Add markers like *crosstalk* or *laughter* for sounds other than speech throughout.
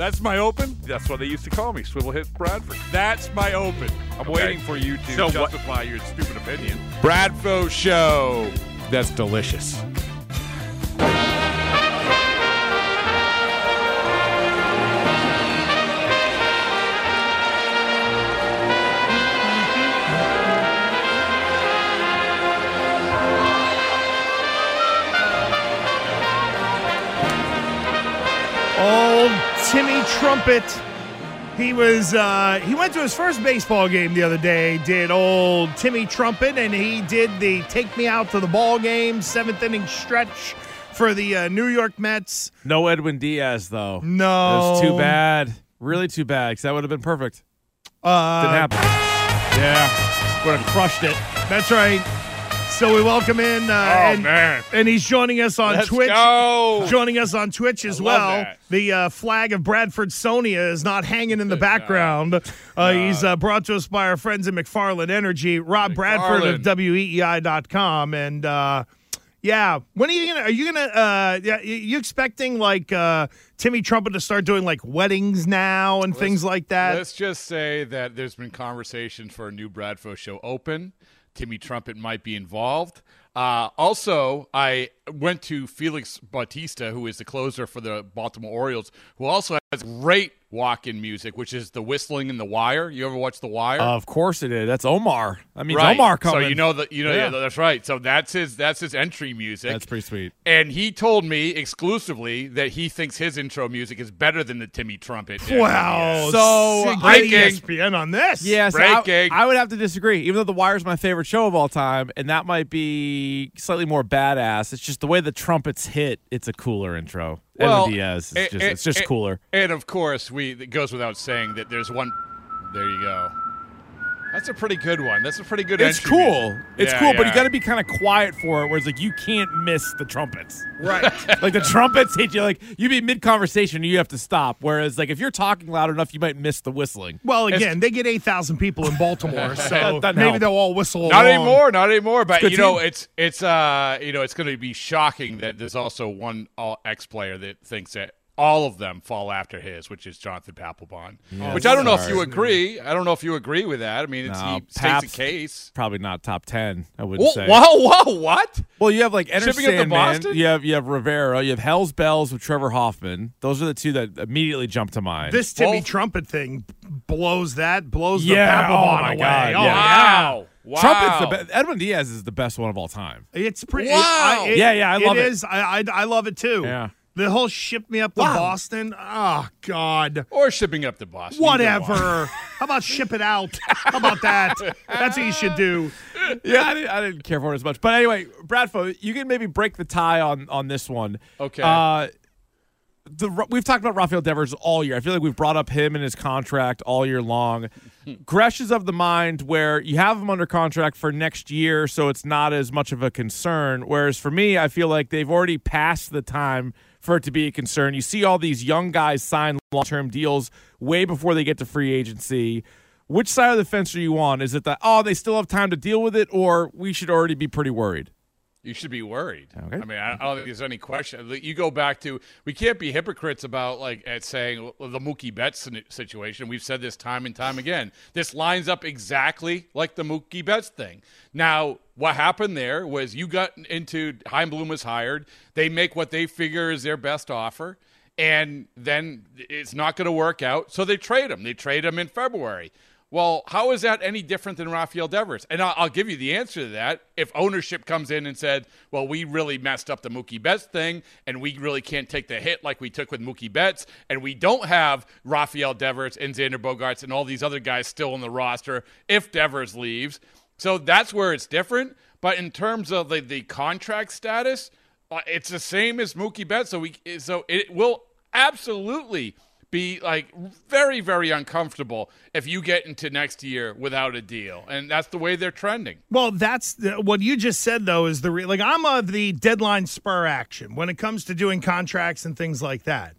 That's my open. That's what they used to call me, Swivel Hit Bradford. That's my open. I'm Okay. waiting for you to So what- justify your stupid opinion. Bradfo Show. That's delicious. Trumpet. He was uh, he went to his first baseball game the other day. Did old Timmy Trumpet, and he did the take me out to the ball game seventh inning stretch for the uh, New York Mets. No Edwin Diaz though. No, That's too bad. Really too bad because that would have been perfect. Uh, Didn't happen. Yeah, would have crushed it. That's right. So we welcome in, uh, and, man. and he's joining us on Let's Twitch. go. Joining us on Twitch as well. that. The uh, flag of Bradford Sonia is not hanging in the background. Uh, he's uh, brought to us by our friends at McFarland Energy. Rob Bradford of WEEI.com. And uh, yeah, when are you gonna? Are you gonna? Uh, yeah, you- expecting like uh, Timmy Trumpet to start doing like weddings now and things like that? Let's just say that there's been conversations for a new Bradfo show open. Timmy Trumpet might be involved. Uh, also, I went to Felix Bautista, who is the closer for the Baltimore Orioles, who also has great walk-in music, which is the whistling in the wire. You ever watch the wire? Of course it is. That's Omar. I mean, right. Omar coming. So you know that you know Yeah. yeah. that's right. So that's his that's his entry music. That's pretty sweet. and he told me exclusively that he thinks his intro music is better than the Timmy Trumpet. wow. So, Get breaking. ESPN on this. Yeah, so I, Breaking. I would have to disagree. Even though The wire is my favorite show of all time, and that might be slightly more badass. It's just the way the trumpets hit. It's a cooler intro. Well, Edwin Diaz. It's and- just, and- it's just and- cooler. And of course, we it goes without saying that there's one. There you go. That's a pretty good one. That's a pretty good. It's entry cool. music. It's Yeah, cool, but you got to be kind of quiet for it. Where it's like you can't miss the trumpets. Right. *laughs* like the trumpets hit you. Like you be mid conversation, and you have to stop. Whereas like if you're talking loud enough, you might miss the whistling. Well, again, they get eight thousand people in Baltimore, *laughs* so Doesn't maybe help. they'll all whistle. Not along. anymore, not anymore. But good you know, team. it's it's uh you know it's going to be shocking that there's also one all ex player that thinks that all of them fall after his, which is Jonathan Papelbon. which I don't know if you agree. I don't know if you agree with that. I mean, it's, No, he states a case. Probably not top ten. I wouldn't Whoa, say. whoa, whoa, what? Well, you have like Enter Shipping up to Sandman. Boston? You have you have Rivera. You have Hell's Bells with Trevor Hoffman. Those are the two that immediately jump to mind. This Timmy Both- Trumpet thing blows that, blows Yeah, the oh Papelbon my away. God, Oh, yeah. Wow. Wow. Trumpet's the best. Edwin Diaz is the best one of all time. It's pretty. Wow. It, I, it, Yeah, yeah, I love it. It is. I, I, I love it too. Yeah. The whole ship me up to Wow. Boston. Oh God. Or shipping up to Boston. Whatever. *laughs* How about ship it out? How about that? That's what you should do. *laughs* Yeah, I didn't, I didn't care for it as much. But anyway, Bradford, you can maybe break the tie on on this one. Okay. Uh, the we've talked about Rafael Devers all year. I feel like we've brought up him and his contract all year long. *laughs* Gresh is of the mind where you have him under contract for next year, so it's not as much of a concern. Whereas for me, I feel like they've already passed the time for it to be a concern. You see all these young guys sign long term deals way before they get to free agency. Which side of the fence are you on? Is it that oh they still have time to deal with it, or we should already be pretty worried? You should be worried. Okay. I mean, I don't think there's any question. You go back to we can't be hypocrites about like at saying the Mookie Betts situation. We've said this time and time again. This lines up exactly like the Mookie Betts thing. Now, what happened there was you got into Chaim Bloom was hired. They make what they figure is their best offer, and then it's not going to work out. So they trade him. They trade him in February. Well, how is that any different than Rafael Devers? And I'll, I'll give you the answer to that. If ownership comes in and said, "Well, we really messed up the Mookie Betts thing, and we really can't take the hit like we took with Mookie Betts, and we don't have Rafael Devers and Xander Bogaerts and all these other guys still on the roster if Devers leaves," so that's where it's different. But in terms of the, the contract status, uh, it's the same as Mookie Betts. So we so it will absolutely be like very, very uncomfortable if you get into next year without a deal, and that's the way they're trending. Well, that's the, what you just said, though, is the re- like I'm of the deadline spur action when it comes to doing contracts and things like that.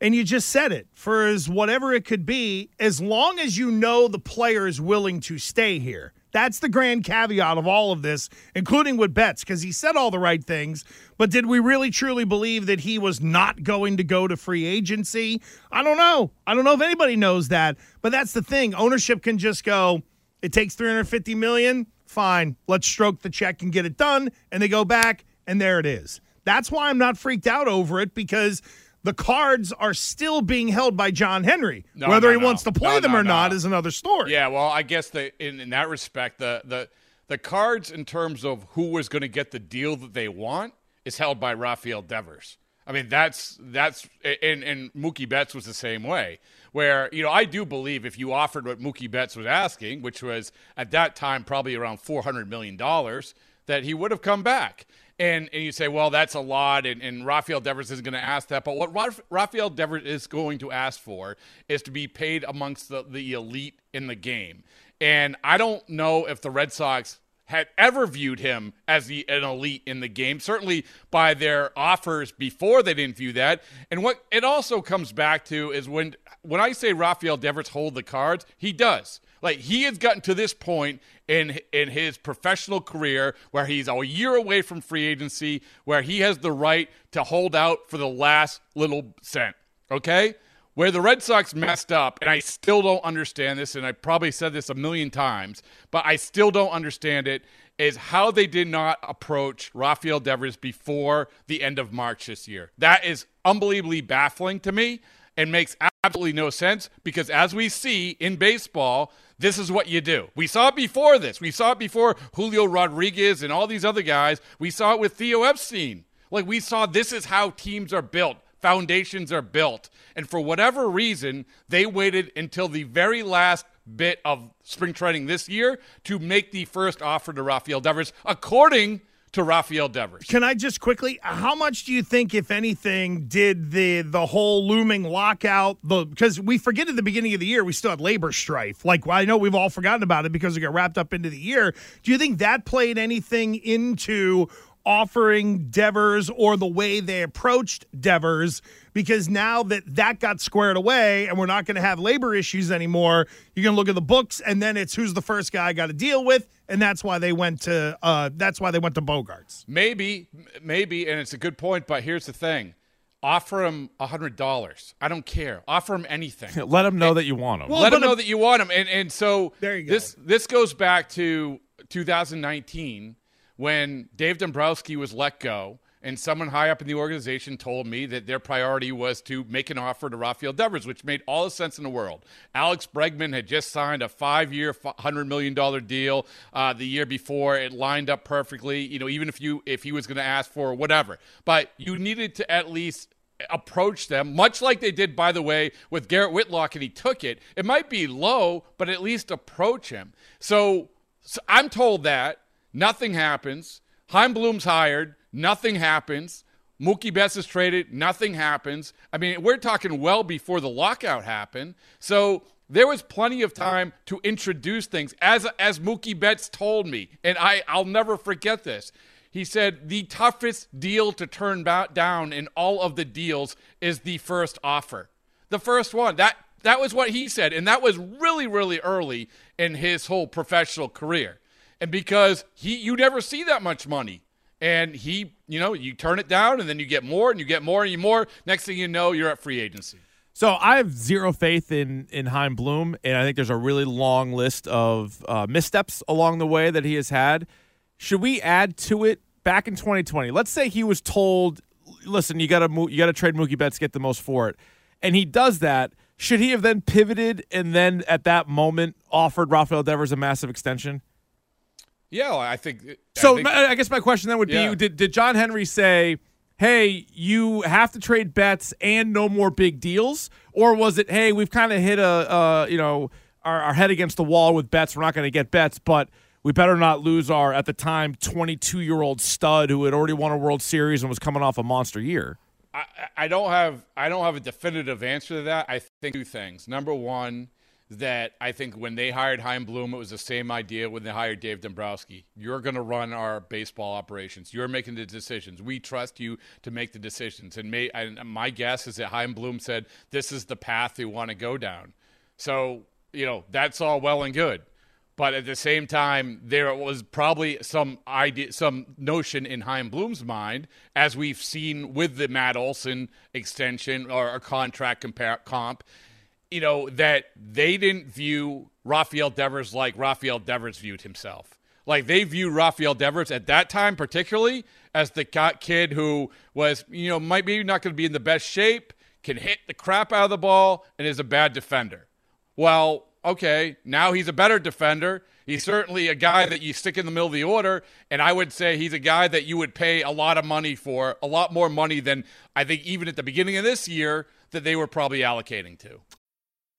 And you just said it for as whatever it could be, as long as you know the player is willing to stay here. That's the grand caveat of all of this, including with Betts, because he said all the right things. But did we really truly believe that he was not going to go to free agency? I don't know. I don't know if anybody knows that. But that's the thing. Ownership can just go, it takes 350 million. Fine. Let's stroke the check and get it done. And they go back, and there it is. That's why I'm not freaked out over it because the cards are still being held by John Henry. No, Whether no, he no. wants to play them or no. not is another story. Yeah, well, I guess the in, in that respect, the the the cards in terms of who was going to get the deal that they want is held by Rafael Devers. I mean, that's that's and and Mookie Betts was the same way. Where you know, I do believe if you offered what Mookie Betts was asking, which was at that time probably around four hundred million dollars, that he would have come back. And, and you say, well, that's a lot, and, and Rafael Devers isn't going to ask that. But what Rafael Devers is going to ask for is to be paid amongst the, the elite in the game. And I don't know if the Red Sox had ever viewed him as the, an elite in the game. Certainly by their offers before they didn't view that. And what it also comes back to is when when I say Rafael Devers hold the cards, he does. Like he has gotten to this point in in his professional career where he's a year away from free agency, where he has the right to hold out for the last little cent. Okay? Where the Red Sox messed up, and I still don't understand this, and I probably said this a million times, but I still don't understand it, is how they did not approach Rafael Devers before the end of March this year. That is unbelievably baffling to me and makes absolutely no sense because as we see in baseball, this is what you do. We saw it before this. We saw it before Julio Rodriguez and all these other guys. We saw it with Theo Epstein. Like we saw this is how teams are built. Foundations are built. And for whatever reason, they waited until the very last bit of spring training this year to make the first offer to Rafael Devers, according to Rafael Devers. Can I just quickly? How much do you think, if anything, did the the whole looming lockout? The because we forget at the beginning of the year we still had labor strife. Like well, I know we've all forgotten about it because it got wrapped up into the year. Do you think that played anything into? Offering Devers or the way they approached Devers because now that that got squared away and we're not going to have labor issues anymore, you're going to look at the books and then it's who's the first guy I got to deal with, and that's why they went to uh, that's why they went to Bogaerts. Maybe, maybe, and it's a good point. But here's the thing: offer him a hundred dollars. I don't care. Offer him anything. *laughs* Let them know that you want them. Well, Let but him know that you want him. And and so There you go. This this goes back to 2019 when Dave Dombrowski was let go. And someone high up in the organization told me that their priority was to make an offer to Rafael Devers, which made all the sense in the world. Alex Bregman had just signed a five-year, $100 million deal uh, the year before. It lined up perfectly. You know, even if you if he was going to ask for whatever, but you needed to at least approach them, much like they did, by the way, with Garrett Whitlock, and he took it. It might be low, but at least approach him. So, so I'm told that nothing happens. Chaim Bloom's hired, nothing happens. Mookie Betts is traded, nothing happens. I mean, we're talking well before the lockout happened. So there was plenty of time to introduce things, as as Mookie Betts told me, and I I'll never forget this. He said the toughest deal to turn down in all of the deals is the first offer. The first one. That that was what he said and that was really really early in his whole professional career. And because he you never see that much money. And he, you know, you turn it down and then you get more and you get more and you more. Next thing you know, you're at free agency. So I have zero faith in in Chaim Bloom, and I think there's a really long list of uh, missteps along the way that he has had. Should we add to it back in 2020? Let's say he was told, "Listen, you got to you got to trade Mookie Betts, get the most for it," and he does that. Should he have then pivoted and then at that moment offered Rafael Devers a massive extension? Yeah, I think. I So think- I guess my question then would be: Yeah. did, did John Henry say, "Hey, you have to trade Betts and no more big deals," or was it, "Hey, we've kind of hit a uh, you know our, our head against the wall with Betts. We're not going to get Betts, but we better not lose our at the time 22 year old stud who had already won a World Series and was coming off a monster year." I, I don't have I don't have a definitive answer to that. I think two things. Number one, that I think when they hired Chaim Bloom, it was the same idea when they hired Dave Dombrowski. You're going to run our baseball operations. You're making the decisions. We trust you to make the decisions. And, may, and my guess is that Chaim Bloom said this is the path they want to go down. So you know that's all well and good. But at the same time, there was probably some idea, some notion in Chaim Bloom's mind, as we've seen with the Matt Olson extension or a contract comp, you know, that they didn't view Rafael Devers like Rafael Devers viewed himself. Like they view Rafael Devers at that time, particularly as the kid who was, you know, might be not going to be in the best shape, can hit the crap out of the ball, and is a bad defender. Well, okay, now he's a better defender. He's certainly a guy that you stick in the middle of the order, and I would say he's a guy that you would pay a lot of money for, a lot more money than I think even at the beginning of this year that they were probably allocating to.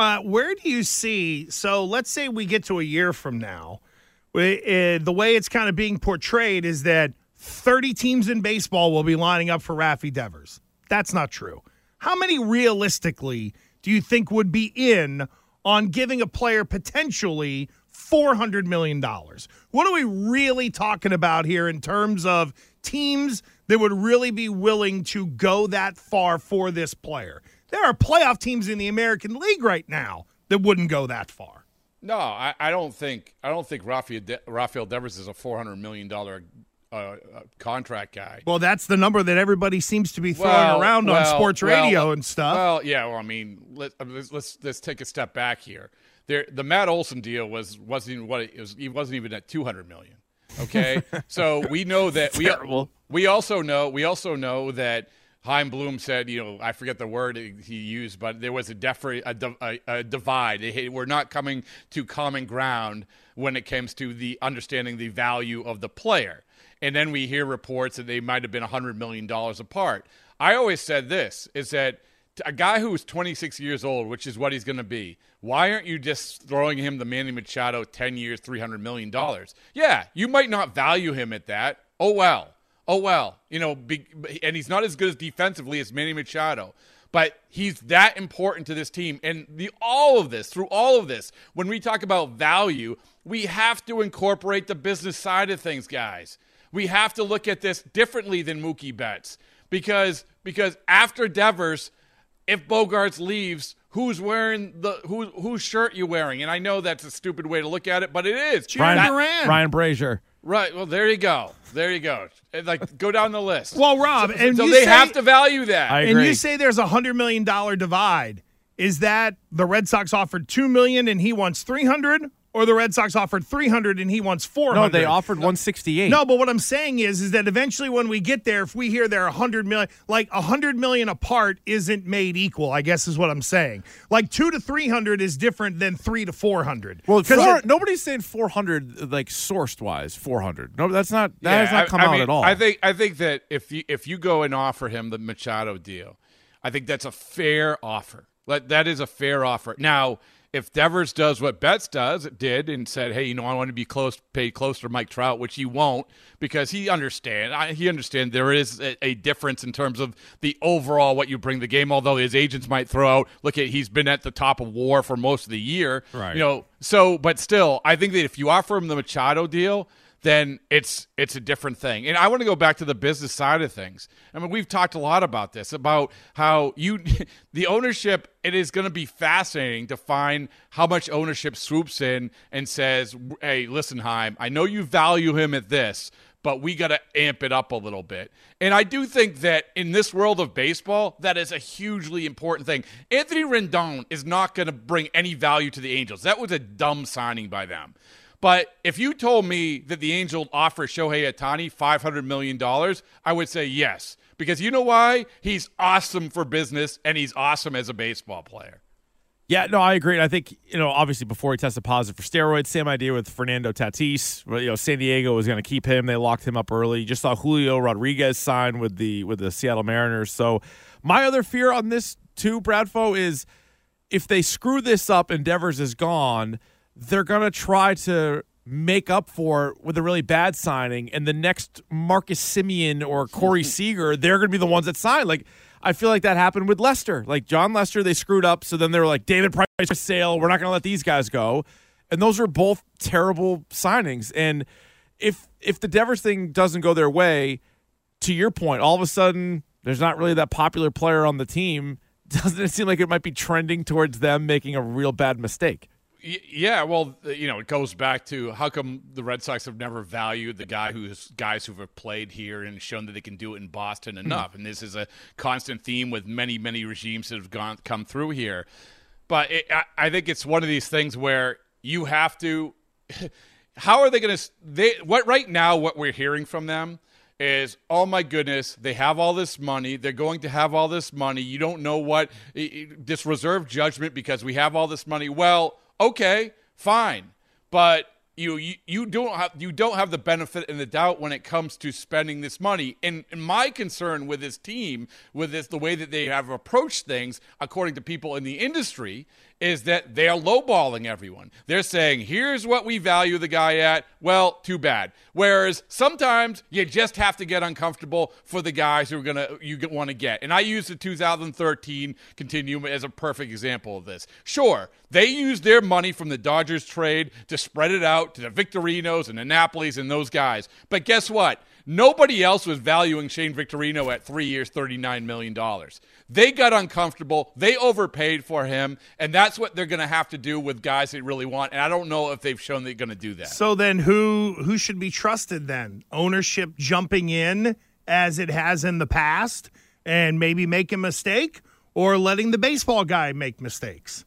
Uh, where do you see? So let's say we get to a year from now. We, uh, the way it's kind of being portrayed is that 30 teams in baseball will be lining up for Rafi Devers. That's not true. How many realistically do you think would be in on giving a player potentially $400 million? What are we really talking about here in terms of teams that would really be willing to go that far for this player? There are playoff teams in the American League right now that wouldn't go that far. No, I, I don't think I don't think Rafael, De- Rafael Devers is a four hundred million dollar uh, uh, contract guy. Well, that's the number that everybody seems to be throwing Well, around on well, sports well, radio and stuff. Well, yeah. Well, I mean, let, uh, let's, let's let's take a step back here. There, the Matt Olson deal was wasn't even what it was. He wasn't even at two hundred million. Okay, *laughs* so we know that we Terrible. we also know we also know that Chaim Bloom said, you know, I forget the word he used, but there was a, defer- a, a, a divide. They- We're not coming to common ground when it comes to the understanding the value of the player. And then we hear reports that they might have been $100 million apart. I always said this is that a guy who's 26 years old, which is what he's going to be, why aren't you just throwing him the Manny Machado 10 years, $300 million? Yeah, you might not value him at that. Oh, well. Oh, well. You know, be, and he's not as good as defensively as Manny Machado. But he's that important to this team. And the all of this, through all of this, when we talk about value, we have to incorporate the business side of things, guys. We have to look at this differently than Mookie Betts. Because because after Devers, if Bogaerts leaves, who's wearing the who whose shirt you wearing? And I know that's a stupid way to look at it, but it is. Duran. Ryan Brasier. Right. Well, there you go. There you go. Like go down the list. Well, Rob, so, and so you they say- have to value that. I agree. and you say there's a hundred million dollar divide. Is that the Red Sox offered two million and he wants three hundred, or the Red Sox offered three hundred and he wants four no, they offered 168. No, but what I'm saying is, is that eventually when we get there, if we hear they're a hundred million, like a hundred million apart isn't made equal. I guess is what I'm saying. Like two to three hundred is different than three to four hundred. Well, because four, nobody's saying 400 like sourced wise 400. No, that's not that has not come I, I out mean, at all. I think I think that if you if you go and offer him the Machado deal, I think that's a fair offer. Like, that is a fair offer. Now, if Devers does what Betts does, did, and said, "Hey, you know, I want to be close, paid close to Mike Trout," which he won't because he understand. I, he understand there is a, a difference in terms of the overall what you bring the game. Although his agents might throw out, look at he's been at the top of WAR for most of the year, Right. You know, so but still, I think that if you offer him the Machado deal then it's it's a different thing. And I want to go back to the business side of things. I mean, we've talked a lot about this about how you *laughs* the ownership it is going to be fascinating to find how much ownership swoops in and says, "Hey, listen, Chaim, I know you value him at this, but we got to amp it up a little bit." And I do think that in this world of baseball, that is a hugely important thing. Anthony Rendon is not going to bring any value to the Angels. That was a dumb signing by them. But if you told me that the Angels offer Shohei Ohtani $500 million, I would say yes. Because you know why? He's awesome for business and he's awesome as a baseball player. Yeah, no, I agree. I think you know, obviously, before he tested positive for steroids, same idea with Fernando Tatis. You know, San Diego was going to keep him; they locked him up early. Just saw Julio Rodriguez sign with the with the Seattle Mariners. So, my other fear on this too, Bradfo, is if they screw this up and Devers is gone, they're going to try to make up for it with a really bad signing, and the next Marcus Semien or Corey *laughs* Seager, they're going to be the ones that sign. Like I feel like that happened with Lester. Like Jon Lester, they screwed up, so then they were like David Price for sale. We're not going to let these guys go, and those are both terrible signings. And if if the Devers thing doesn't go their way, to your point, all of a sudden there's not really that popular player on the team. *laughs* Doesn't it seem like it might be trending towards them making a real bad mistake? Yeah, well, you know, it goes back to how come the Red Sox have never valued the guy who's guys who have played here and shown that they can do it in Boston hmm. enough. Mm. And this is a constant theme with many, many regimes that have gone come through here. But it, I, I think it's one of these things where you have to. *laughs* How are they going to? They what right now? What we're hearing from them is oh my goodness they have all this money they're going to have all this money you don't know what this reserve judgment because we have all this money well okay, fine, but you, you you don't have you don't have the benefit and the doubt when it comes to spending this money. And, and my concern with this team, with this the way that they have approached things, according to people in the industry, is that they're lowballing everyone. They're saying, here's what we value the guy at. Well, too bad. Whereas sometimes you just have to get uncomfortable for the guys who are gonna you want to get. And I use the 2013 continuum as a perfect example of this. Sure, they used their money from the Dodgers trade to spread it out to the Victorinos and the Napolis and those guys. But guess what? Nobody else was valuing Shane Victorino at three years, $39 million. They got uncomfortable. They overpaid for him. And that's what they're going to have to do with guys they really want. And I don't know if they've shown they're going to do that. So then who who should be trusted then? Ownership jumping in as it has in the past and maybe make a mistake or letting the baseball guy make mistakes?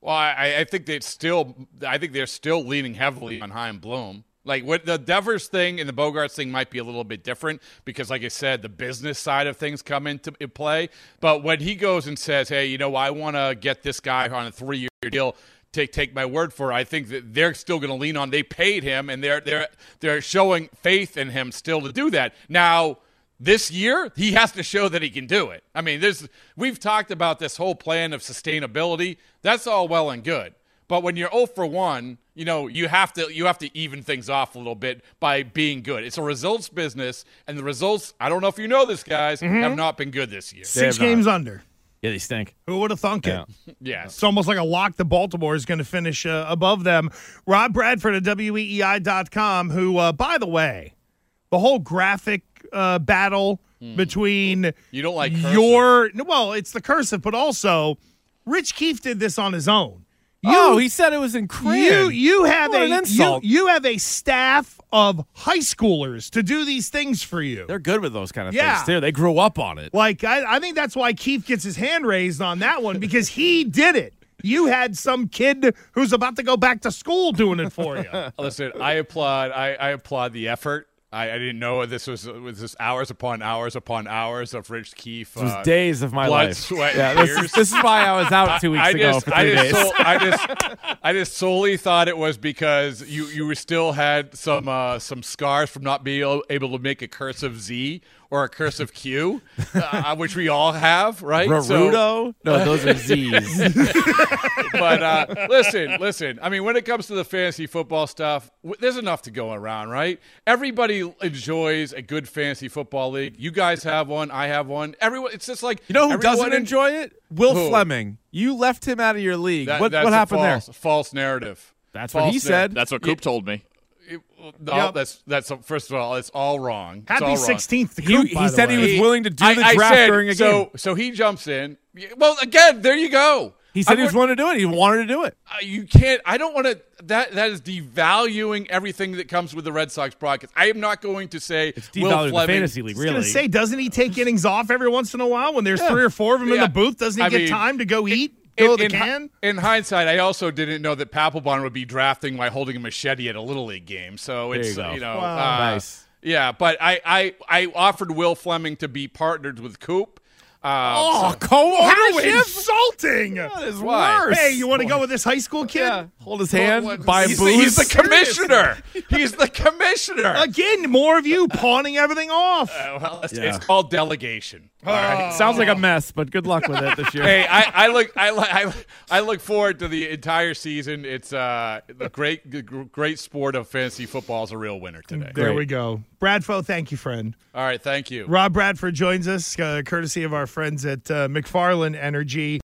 Well, I, I think they still I think they're still leaning heavily on Chaim Bloom. Like what the Devers thing and the Bogaerts thing might be a little bit different because, like I said, the business side of things come into play. But when he goes and says, "Hey, you know, I want to get this guy on a three-year deal," take take my word for it. I think that they're still going to lean on. They paid him, and they're they're they're showing faith in him still to do that. Now, this year, he has to show that he can do it. I mean, there's we've talked about this whole plan of sustainability. That's all well and good. But when you're 0 for 1, you know, you have to you have to even things off a little bit by being good. It's a results business, and the results, I don't know if you know this, guys, mm-hmm. have not been good this year. Six games not. under. Yeah, they stink. Who would have thunk yeah. it? yeah, It's almost like a lock that Baltimore is going to finish uh, above them. Rob Bradford at WEEI.com, who, uh, by the way, the whole graphic uh, battle mm. between you don't like cursive. your well, it's the cursive, but also Rich Keefe did this on his own. You, oh, he said it was in You you have what a you, you, have a staff of high schoolers to do these things for you. They're good with those kind of yeah. things too. They grew up on it. Like I, I think that's why Keith gets his hand raised on that one because he did it. You had some kid who's about to go back to school doing it for you. *laughs* Listen, I applaud. I, I applaud the effort I, I, didn't know this was was this hours upon hours upon hours of Rich Keefe. Uh, days of my blood, life. Sweat, yeah, this is, this is, why I was out two weeks I ago just, for three I days. Sol- I just, I just solely thought it was because you you still had some uh, some scars from not being able to make a cursive Z or a cursive Q, uh, which we all have, right? Naruto? So, no, those are Z's. *laughs* but uh, listen, listen. I mean, when it comes to the fantasy football stuff, w- there's enough to go around, right? Everybody enjoys a good fantasy football league. You guys have one. I have one. Everyone. It's just like you know who doesn't in- enjoy it? Will who? Fleming. You left him out of your league. That, what what happened false, there? False narrative. That's false what he said. That's what Coop told me. No, yep. that's that's first of all, it's all wrong. Happy sixteenth. He, he said he was willing to do I, the draft said, during a so, game. So he jumps in. Well, again, there you go. He said I he was willing to do it. He wanted to do it. Uh, you can't. I don't want to. That that is devaluing everything that comes with the Red Sox broadcast. I am not going to say it's devaluing the fantasy league. Really, I say, doesn't he take innings off every once in a while when there's yeah. three or four of them yeah. in the booth? Doesn't he I get mean, time to go eat? Go the in, hi- can? in hindsight, I also didn't know that Papelbon would be drafting while holding a machete at a little league game. So There it's you go. know Wow. uh, Nice. Yeah, but I, I I offered Will Fleming to be partnered with Coop. Uh, Oh, so- co-ownership. How insulting! That is Why? worse. Hey, you want to go with this high school kid? Yeah. Hold his hand. What- buy he's, booze. the, he's the commissioner. *laughs* he's the commissioner. Again, more of you pawning everything off. Uh, well, it's, Yeah. it's called delegation. All right. Sounds like a mess, but good luck with it this year. Hey, I, I look I, li- I I look forward to the entire season. It's uh the great great sport of fantasy football is a real winner today. There Great. we go. Bradfo, thank you, friend. All right, thank you. Rob Bradford joins us, uh, courtesy of our friends at uh, McFarland Energy.